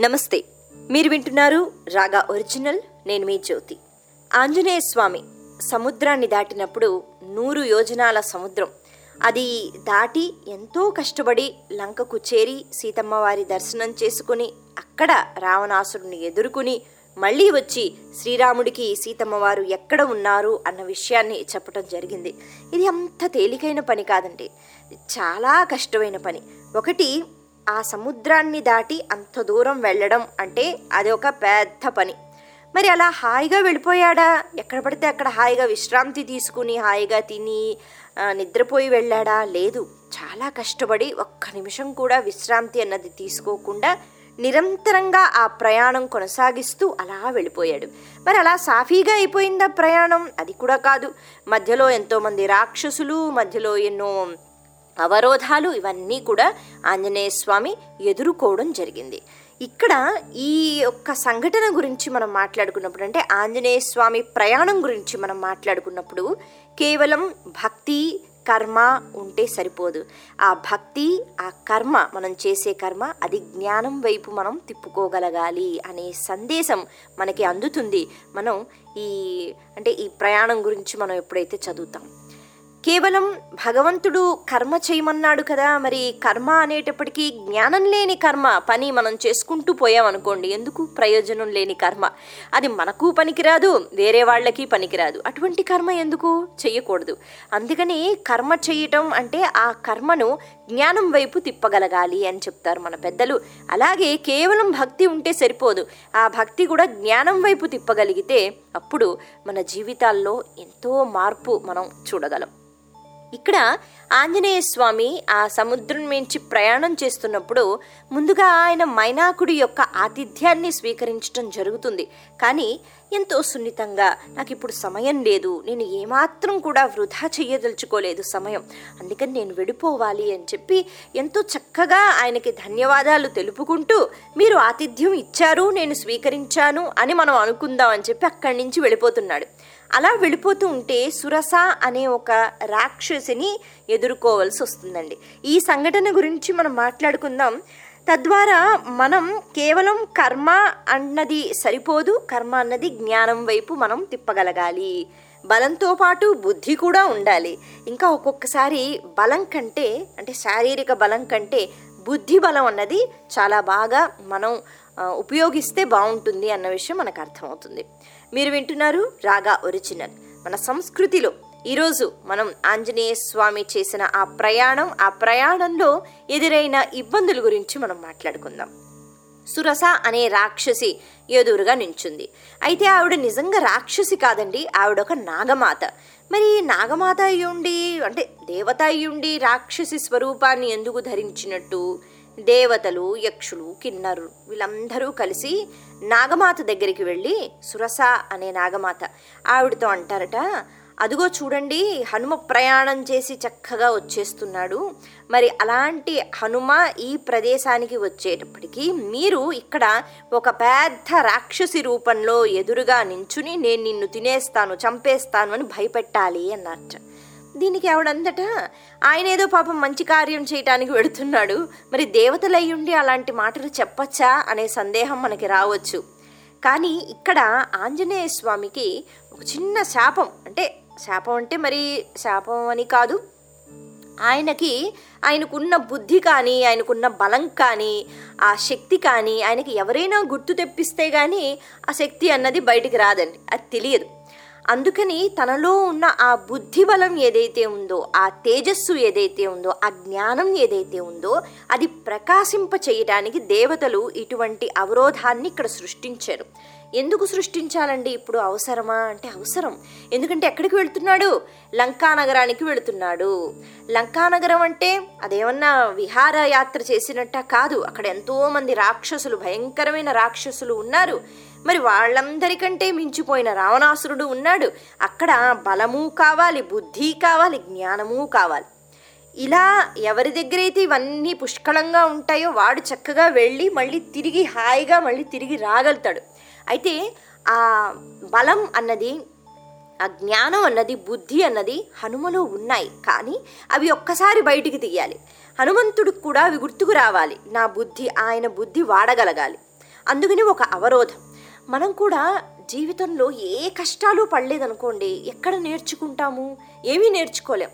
నమస్తే. మీరు వింటున్నారు రాగా ఒరిజినల్ నేను మీ జ్యోతి. ఆంజనేయ స్వామి సముద్రాన్ని దాటినప్పుడు నూరు యోజనాల సముద్రం. అది దాటి ఎంతో కష్టపడి లంకకు చేరి సీతమ్మ వారి దర్శనం చేసుకుని అక్కడ రావణాసురుని ఎదుర్కొని మళ్ళీ వచ్చి శ్రీరాముడికి సీతమ్మ వారు ఎక్కడ ఉన్నారు అన్న విషయాన్ని చెప్పడం జరిగింది. ఇది అంత తేలికైన పని కాదండి. చాలా కష్టమైన పని. ఒకటి ఆ సముద్రాన్ని దాటి అంత దూరం వెళ్ళడం అంటే అది ఒక పెద్ద పని. మరి అలా హాయిగా వెళ్ళిపోయాడా? ఎక్కడ పడితే అక్కడ హాయిగా విశ్రాంతి తీసుకుని హాయిగా తిని నిద్రపోయి వెళ్ళాడా? లేదు. చాలా కష్టపడి ఒక్క నిమిషం కూడా విశ్రాంతి అన్నది తీసుకోకుండా నిరంతరంగా ఆ ప్రయాణం కొనసాగిస్తూ అలా వెళ్ళిపోయాడు. మరి అలా సాఫీగా అయిపోయిందా ప్రయాణం? అది కూడా కాదు. మధ్యలో ఎంతోమంది రాక్షసులు మధ్యలో ఎన్నో అవరోధాలు ఇవన్నీ కూడా ఆంజనేయ స్వామి ఎదుర్కోవడం జరిగింది. ఇక్కడ ఈ యొక్క సంఘటన గురించి మనం మాట్లాడుకున్నప్పుడు అంటే ఆంజనేయ స్వామి ప్రయాణం గురించి మనం మాట్లాడుకున్నప్పుడు కేవలం భక్తి కర్మ ఉంటే సరిపోదు. ఆ భక్తి ఆ కర్మ మనం చేసే కర్మ అది జ్ఞానం వైపు మనం తిప్పుకోగలగాలి అనే సందేశం మనకి అందుతుంది. మనం ఈ అంటే ఈ ప్రయాణం గురించి మనం ఎప్పుడైతే చదువుతాం. కేవలం భగవంతుడు కర్మ చేయమన్నాడు కదా మరి కర్మ అనేటప్పటికీ జ్ఞానం లేని కర్మ పని మనం చేసుకుంటూ పోయామనుకోండి ఎందుకు ప్రయోజనం లేని కర్మ? అది మనకు పనికిరాదు వేరే వాళ్ళకి పనికిరాదు. అటువంటి కర్మ ఎందుకు చేయకూడదు? అందుకని కర్మ చేయటం అంటే ఆ కర్మను జ్ఞానం వైపు తిప్పగలగాలి అని చెప్తారు మన పెద్దలు. అలాగే కేవలం భక్తి ఉంటే సరిపోదు. ఆ భక్తి కూడా జ్ఞానం వైపు తిప్పగలిగితే అప్పుడు మన జీవితాల్లో ఎంతో మార్పు మనం చూడగలం. ఇక్కడ ఆంజనేయ స్వామి ఆ సముద్రం నుంచి ప్రయాణం చేస్తున్నప్పుడు ముందుగా ఆయన మైనాకుడి యొక్క ఆతిథ్యాన్ని స్వీకరించడం జరుగుతుంది. కానీ ఎంతో సున్నితంగా. నాకు ఇప్పుడు సమయం లేదు. నేను ఏమాత్రం కూడా వృధా చేయదలుచుకోలేదు సమయం. అందుకని నేను వెళ్ళిపోవాలి అని చెప్పి ఎంతో చక్కగా ఆయనకి ధన్యవాదాలు తెలుపుకుంటూ మీరు ఆతిథ్యం ఇచ్చారు నేను స్వీకరించాను అని మనం అనుకుందాం అని చెప్పి అక్కడి నుంచి వెళ్ళిపోతున్నాడు. అలా వెళ్ళిపోతూ ఉంటే సురస అనే ఒక రాక్షసిని ఎదుర్కోవాల్సి వస్తుందండి. ఈ సంఘటన గురించి మనం మాట్లాడుకుందాం. తద్వారా మనం కేవలం కర్మ అన్నది సరిపోదు కర్మ అన్నది జ్ఞానం వైపు మనం తిప్పగలగాలి. బలంతో పాటు బుద్ధి కూడా ఉండాలి. ఇంకా ఒక్కొక్కసారి బలం కంటే అంటే శారీరక బలం కంటే బుద్ధి బలం అన్నది చాలా బాగా మనం ఉపయోగిస్తే బాగుంటుంది అన్న విషయం మనకు అర్థమవుతుంది. మీరు వింటున్నారు రాగా ఒరిజినల్. మన సంస్కృతిలో ఈరోజు మనం ఆంజనేయ స్వామి చేసిన ఆ ప్రయాణం ఆ ప్రయాణంలో ఎదురైన ఇబ్బందుల గురించి మనం మాట్లాడుకుందాం. సురస అనే రాక్షసి ఎదురుగా నించుంది. అయితే ఆవిడ నిజంగా రాక్షసి కాదండి ఆవిడ ఒక నాగమాత. మరి నాగమాత అయ్యుండి అంటే దేవత అయ్యుండి రాక్షసి స్వరూపాన్ని ఎందుకు ధరించినట్టు? దేవతలు యక్షులు కిన్నరు వీళ్ళందరూ కలిసి నాగమాత దగ్గరికి వెళ్ళి సురస అనే నాగమాత ఆవిడతో అంటారట అదిగో చూడండి హనుమ ప్రయాణం చేసి చక్కగా వచ్చేస్తున్నాడు. మరి అలాంటి హనుమ ఈ ప్రదేశానికి వచ్చేటప్పటికి మీరు ఇక్కడ ఒక పెద్ద రాక్షసి రూపంలో ఎదురుగా నించుని నేను నిన్ను తినేస్తాను చంపేస్తాను అని భయపెట్టాలి అన్నట్టు దీనికి ఆవిడందట ఆయన ఏదో పాపం మంచి కార్యం చేయటానికి వెడుతున్నాడు. మరి దేవతలయ్యుండి అలాంటి మాటలు చెప్పచ్చా? అనే సందేహం మనకి రావచ్చు. కానీ ఇక్కడ ఆంజనేయ స్వామికి ఒక చిన్న శాపం శాపం అంటే మరి శాపం అని కాదు. ఆయనకి ఆయనకున్న బుద్ధి కానీ ఆయనకున్న బలం కానీ ఆ శక్తి కానీ ఆయనకి ఎవరైనా గుర్తు తెప్పిస్తే కానీ ఆ శక్తి అన్నది బయటికి రాదండి. అది తెలియదు. అందుకని తనలో ఉన్న ఆ బుద్ధి బలం ఏదైతే ఉందో ఆ తేజస్సు ఏదైతే ఉందో ఆ జ్ఞానం ఏదైతే ఉందో అది ప్రకాశింప చేయడానికి దేవతలు ఇటువంటి అవరోధాన్ని ఇక్కడ సృష్టించారు. ఎందుకు సృష్టించాలండి? ఇప్పుడు అవసరమా? అంటే అవసరం. ఎందుకంటే ఎక్కడికి వెళ్తున్నాడు? లంకా నగరానికి వెళుతున్నాడు. లంకా నగరం అంటే అదేమన్నా విహారయాత్ర చేసినట్ట కాదు. అక్కడ ఎంతోమంది రాక్షసులు భయంకరమైన రాక్షసులు ఉన్నారు. మరి వాళ్ళందరికంటే మించిపోయిన రావణాసురుడు ఉన్నాడు. అక్కడ బలము కావాలి బుద్ధి కావాలి జ్ఞానము కావాలి. ఇలా ఎవరి దగ్గర అయితే ఇవన్నీ పుష్కలంగా ఉంటాయో వాడు చక్కగా వెళ్ళి మళ్ళీ తిరిగి హాయిగా మళ్ళీ తిరిగి రాగలుగుతాడు. అయితే ఆ బలం అన్నది ఆ జ్ఞానం అన్నది బుద్ధి అన్నది హనుమలో ఉన్నాయి. కానీ అవి ఒక్కసారి బయటికి తీయాలి. హనుమంతుడికి కూడా అవి గుర్తుకు రావాలి. నా బుద్ధి ఆయన బుద్ధి వాడగలగాలి. అందుకని ఒక అవరోధం. మనం కూడా జీవితంలో ఏ కష్టాలు పడలేదనుకోండి ఎక్కడ నేర్చుకుంటాము? ఏమీ నేర్చుకోలేం.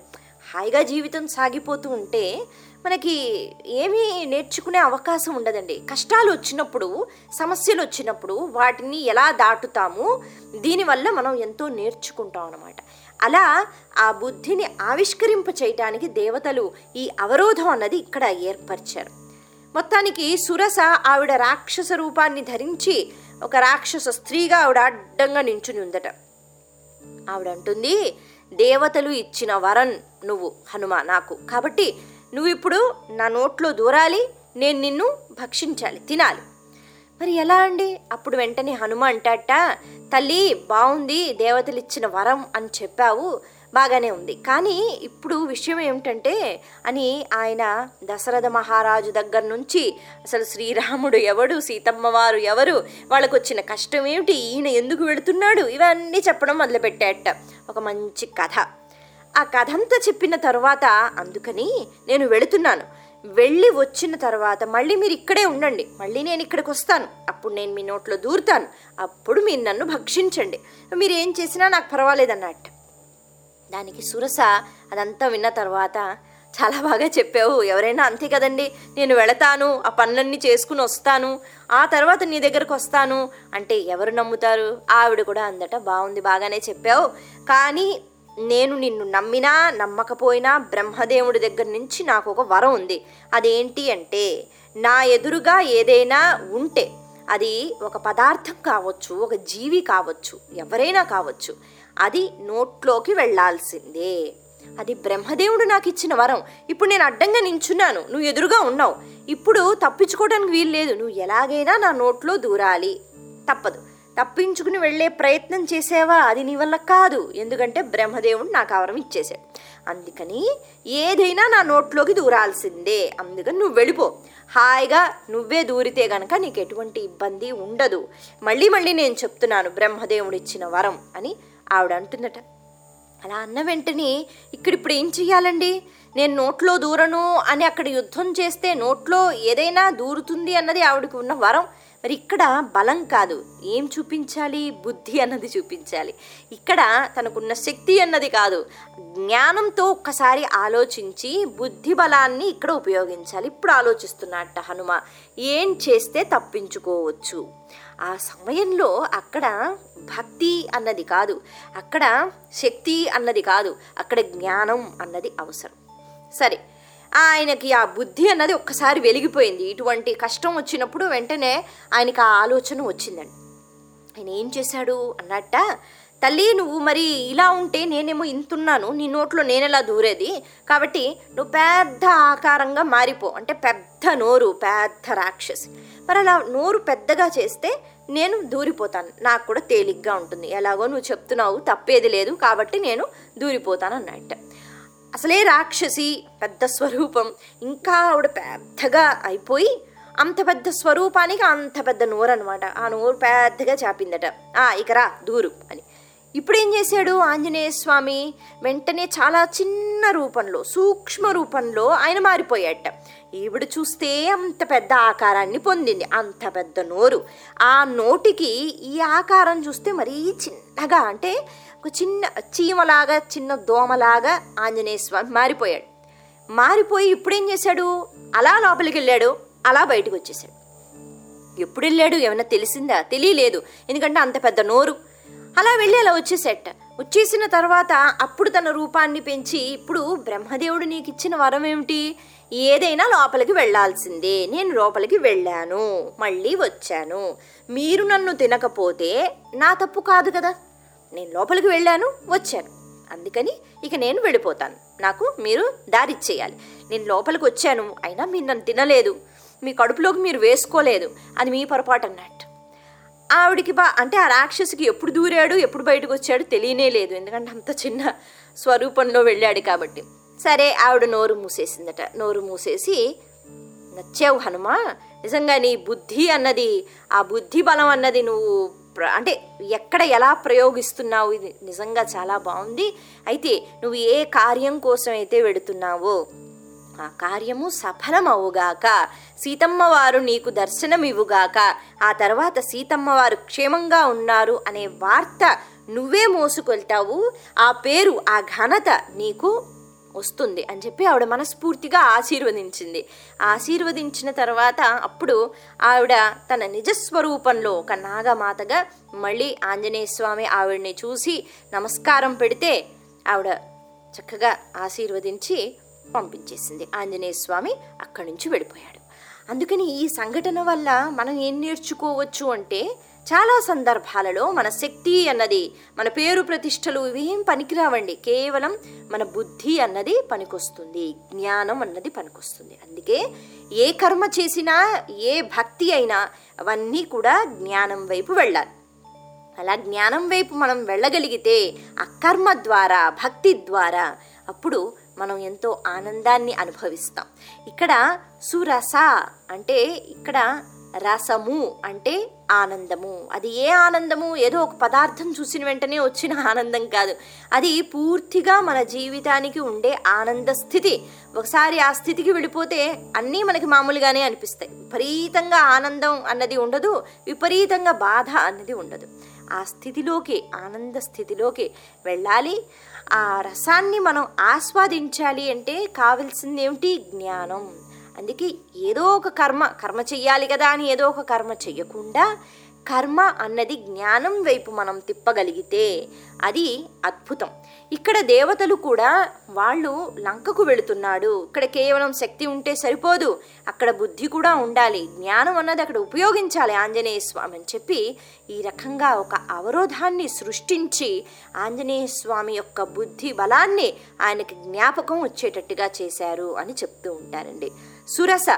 హాయిగా జీవితం సాగిపోతూ ఉంటే మనకి ఏమీ నేర్చుకునే అవకాశం ఉండదండి. కష్టాలు వచ్చినప్పుడు సమస్యలు వచ్చినప్పుడు వాటిని ఎలా దాటుతాము? దీనివల్ల మనం ఎంతో నేర్చుకుంటాం అన్నమాట. అలా ఆ బుద్ధిని ఆవిష్కరింప చేయటానికి దేవతలు ఈ అవరోధం అన్నది ఇక్కడ ఏర్పరిచారు. మొత్తానికి సురస ఆవిడ రాక్షస రూపాన్ని ధరించి ఒక రాక్షస స్త్రీగా ఆవిడ అడ్డంగా నించుని ఉందట. ఆవిడ అంటుంది దేవతలు ఇచ్చిన వరం నువ్వు హనుమ నాకు. కాబట్టి నువ్వు ఇప్పుడు నా నోట్లో దూరాలి నేను నిన్ను భక్షించాలి తినాలి. మరి ఎలా అండి? అప్పుడు వెంటనే హనుమ అంటాట తల్లి బాగుంది దేవతలు ఇచ్చిన వరం అని చెప్పావు. బాగానే ఉంది. కానీ ఇప్పుడు విషయం ఏమిటంటే అని ఆయన దశరథ మహారాజు దగ్గర నుంచి అసలు శ్రీరాముడు ఎవడు సీతమ్మ వారు ఎవరు వాళ్ళకు వచ్చిన కష్టం ఏమిటి ఈయన ఎందుకు వెళుతున్నాడు ఇవన్నీ చెప్పడం మొదలుపెట్టాట ఒక మంచి కథ. ఆ కథ అంతా చెప్పిన తర్వాత అందుకని నేను వెళుతున్నాను. వెళ్ళి వచ్చిన తర్వాత మళ్ళీ మీరు ఇక్కడే ఉండండి. మళ్ళీ నేను ఇక్కడికి వస్తాను. అప్పుడు నేను మీ నోట్లో దూరుతాను. అప్పుడు మీరు నన్ను భక్షించండి. మీరు ఏం చేసినా నాకు పర్వాలేదన్నట్టు. దానికి సురస అదంతా విన్న తర్వాత చాలా బాగా చెప్పావు. ఎవరైనా అంతే కదండి. నేను వెళతాను ఆ పనులన్నీ చేసుకుని వస్తాను ఆ తర్వాత నీ దగ్గరకు వస్తాను అంటే ఎవరు నమ్ముతారు? ఆవిడ కూడా అందట బాగుంది బాగానే చెప్పావు. కానీ నేను నిన్ను నమ్మినా నమ్మకపోయినా బ్రహ్మదేవుడి దగ్గర నుంచి నాకు ఒక వరం ఉంది. అదేంటి అంటే నా ఎదురుగా ఏదైనా ఉంటే అది ఒక పదార్థం కావచ్చు ఒక జీవి కావచ్చు ఎవరైనా కావచ్చు. అది నోట్లోకి వెళ్ళాల్సిందే. అది బ్రహ్మదేవుడు నాకు ఇచ్చిన వరం. ఇప్పుడు నేను అడ్డంగా నించున్నాను. నువ్వు ఎదురుగా ఉన్నావు. ఇప్పుడు తప్పించుకోవడానికి వీలు లేదు. నువ్వు ఎలాగైనా నా నోట్లో దూరాలి. తప్పదు. తప్పించుకుని వెళ్ళే ప్రయత్నం చేసేవా? అది నీ వల్ల కాదు. ఎందుకంటే బ్రహ్మదేవుడు నాకు అవరం వరం ఇచ్చేశాడు. అందుకని ఏదైనా నా నోట్లోకి దూరాల్సిందే. అందుకని నువ్వు వెళ్ళిపో. హాయిగా నువ్వే దూరితే గనక నీకు ఎటువంటి ఇబ్బంది ఉండదు. మళ్ళీ మళ్ళీ నేను చెప్తున్నాను బ్రహ్మదేవుడు ఇచ్చిన వరం అని ఆవిడ అంటుందట. అలా అన్న వెంటనే ఇక్కడిప్పుడు ఏం చెయ్యాలండి? నేను నోట్లో దూరను అని అక్కడ యుద్ధం చేస్తే నోట్లో ఏదైనా దూరుతుంది అన్నది ఆవిడకి ఉన్న వరం. మరి ఇక్కడ బలం కాదు. ఏం చూపించాలి? బుద్ధి అన్నది చూపించాలి. ఇక్కడ తనకున్న శక్తి అన్నది కాదు. జ్ఞానంతో ఒక్కసారి ఆలోచించి బుద్ధి బలాన్ని ఇక్కడ ఉపయోగించాలి. ఇప్పుడు ఆలోచిస్తున్నట్ట హనుమ. ఏం చేస్తే తప్పించుకోవచ్చు? ఆ సమయంలో అక్కడ భక్తి అన్నది కాదు. అక్కడ శక్తి అన్నది కాదు. అక్కడ జ్ఞానం అన్నది అవసరం. సరే. ఆయనకి ఆ బుద్ధి అన్నది ఒక్కసారి వెలిగిపోయింది. ఇటువంటి కష్టం వచ్చినప్పుడు వెంటనే ఆయనకి ఆ ఆలోచన వచ్చిందండి. ఆయన ఏం చేశాడు అన్నట్ట తల్లి నువ్వు మరి ఇలా ఉంటే నేనేమో ఇంతున్నాను నీ నోట్లో నేనెలా దూరేది? కాబట్టి నువ్వు పెద్ద ఆకారంగా మారిపో. అంటే పెద్ద నోరు పెద్ద రాక్షసి. మరి అలా నోరు పెద్దగా చేస్తే నేను దూరిపోతాను. నాకు కూడా తేలిగ్గా ఉంటుంది. ఎలాగో నువ్వు చెప్తున్నావు తప్పేది లేదు కాబట్టి నేను దూరిపోతాను అన్నట్టు. అసలే రాక్షసి పెద్ద స్వరూపం. ఇంకా ఆవిడ పెద్దగా అయిపోయి అంత పెద్ద స్వరూపానికి అంత పెద్ద నోరు అనమాట ఆ నోరు పెద్దగా చాపిందట. ఆ ఇకరా దూరు అని. ఇప్పుడు ఏం చేశాడు ఆంజనేయ స్వామి? వెంటనే చాలా చిన్న రూపంలో సూక్ష్మ రూపంలో ఆయన మారిపోయాట ఈవిడ చూస్తే అంత పెద్ద ఆకారాన్ని పొందింది. అంత పెద్ద నోరు. ఆ నోటికి ఈ ఆకారం చూస్తే మరీ చిన్నగా అంటే ఒక చిన్న చీమలాగా చిన్న దోమలాగా ఆంజనేయ స్వామి మారిపోయాడు. మారిపోయి ఇప్పుడేం చేశాడు? అలా లోపలికి వెళ్ళాడు అలా బయటకు వచ్చేసాడు ఎప్పుడు వెళ్ళాడు ఏమైనా తెలిసిందా? తెలియలేదు ఎందుకంటే అంత పెద్ద నోరు. అలా వెళ్ళి అలా వచ్చేసేట. వచ్చేసిన తర్వాత అప్పుడు తన రూపాన్ని పెంచి ఇప్పుడు బ్రహ్మదేవుడు నీకు ఇచ్చిన వరం ఏమిటి ఏదైనా లోపలికి వెళ్ళాల్సిందే నేను లోపలికి వెళ్ళాను మళ్ళీ వచ్చాను. మీరు నన్ను తినకపోతే నా తప్పు కాదు కదా? నేను లోపలికి వెళ్ళాను వచ్చాను. అందుకని ఇక నేను వెళ్ళిపోతాను. నాకు మీరు దారిచ్చేయాలి. నేను లోపలికి వచ్చాను అయినా మీరు నన్ను తినలేదు. మీ కడుపులోకి మీరు వేసుకోలేదు అది మీ పొరపాటు అన్నట్టు. ఆవిడికి బా అంటే ఆ రాక్షసికి ఎప్పుడు దూరాడు ఎప్పుడు బయటకు వచ్చాడు తెలియనే లేదు. ఎందుకంటే అంత చిన్న స్వరూపంలో వెళ్ళాడు కాబట్టి. సరే ఆవిడ నోరు మూసేసిందట. నోరు మూసేసి నచ్చావు హనుమ నిజంగా నీ బుద్ధి అన్నది ఆ బుద్ధి బలం అన్నది నువ్వు అంటే ఎక్కడ ఎలా ప్రయోగిస్తున్నావు ఇది నిజంగా చాలా బాగుంది. అయితే నువ్వు ఏ కార్యం కోసం అయితే వెడుతున్నావో ఆ కార్యము సఫలమవుగాక సీతమ్మవారు నీకు దర్శనమివ్వుగాక ఆ తర్వాత సీతమ్మవారు క్షేమంగా ఉన్నారు అనే వార్త నువ్వే మోసుకెళ్తావు. ఆ పేరు ఆ ఘనత నీకు వస్తుంది అని చెప్పి ఆవిడ మనస్ఫూర్తిగా ఆశీర్వదించింది. ఆశీర్వదించిన తర్వాత అప్పుడు ఆవిడ తన నిజస్వరూపంలో ఒక నాగమాతగా మళ్ళీ ఆంజనేయ స్వామి ఆవిడని చూసి నమస్కారం పెడితే ఆవిడ చక్కగా ఆశీర్వదించి పంపించేసింది. ఆంజనేయ స్వామి అక్కడి నుంచి వెళ్ళిపోయాడు. అందుకని ఈ సంఘటన వల్ల మనం ఏం నేర్చుకోవచ్చు అంటే చాలా సందర్భాలలో మన శక్తి అన్నది మన పేరు ప్రతిష్టలు ఇవేం పనికిరావండి. కేవలం మన బుద్ధి అన్నది పనికొస్తుంది జ్ఞానం అన్నది పనికొస్తుంది. అందుకే ఏ కర్మ చేసినా ఏ భక్తి అయినా అవన్నీ కూడా జ్ఞానం వైపు వెళ్ళాలి. అలా జ్ఞానం వైపు మనం వెళ్ళగలిగితే ఆ కర్మ ద్వారా భక్తి ద్వారా అప్పుడు మనం ఎంతో ఆనందాన్ని అనుభవిస్తాం. ఇక్కడ సురస అంటే ఇక్కడ రసము అంటే ఆనందము. అది ఏ ఆనందము? ఏదో ఒక పదార్థం చూసిన వెంటనే వచ్చిన ఆనందం కాదు. అది పూర్తిగా మన జీవితానికి ఉండే ఆనంద స్థితి. ఒకసారి ఆ స్థితికి వెళ్ళిపోతే అన్నీ మనకి మామూలుగానే అనిపిస్తాయి. విపరీతంగా ఆనందం అన్నది ఉండదు. విపరీతంగా బాధ అన్నది ఉండదు. ఆ స్థితిలోకి ఆనంద స్థితిలోకి వెళ్ళాలి. ఆ రసాన్ని మనం ఆస్వాదించాలి అంటే కావలసింది ఏమిటి జ్ఞానం. అందుకే ఏదో ఒక కర్మ కర్మ చెయ్యాలి కదా అని ఏదో ఒక కర్మ చెయ్యకుండా కర్మ అన్నది జ్ఞానం వైపు మనం తిప్పగలిగితే అది అద్భుతం. ఇక్కడ దేవతలు కూడా వాళ్ళు లంకకు వెళుతున్నాడు. ఇక్కడ కేవలం శక్తి ఉంటే సరిపోదు. అక్కడ బుద్ధి కూడా ఉండాలి. జ్ఞానం అన్నది అక్కడ ఉపయోగించాలి ఆంజనేయ స్వామి అని చెప్పి ఈ రకంగా ఒక అవరోధాన్ని సృష్టించి ఆంజనేయ స్వామి యొక్క బుద్ధి బలాన్ని ఆయనకి జ్ఞాపకం వచ్చేటట్టుగా చేశారు అని చెప్తూ ఉంటారండి. సురస.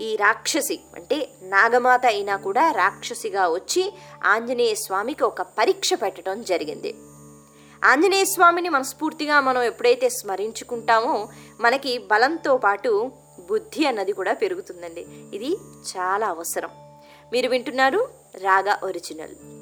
ఈ రాక్షసి అంటే నాగమాత అయినా కూడా రాక్షసిగా వచ్చి ఆంజనేయ స్వామికి ఒక పరీక్ష పెట్టడం జరిగింది. ఆంజనేయ స్వామిని మనస్ఫూర్తిగా మనం ఎప్పుడైతే స్మరించుకుంటామో మనకి బలంతో పాటు బుద్ధి అన్నది కూడా పెరుగుతుందండి. ఇది చాలా అవసరం. మీరు వింటున్నారు రాగా ఒరిజినల్.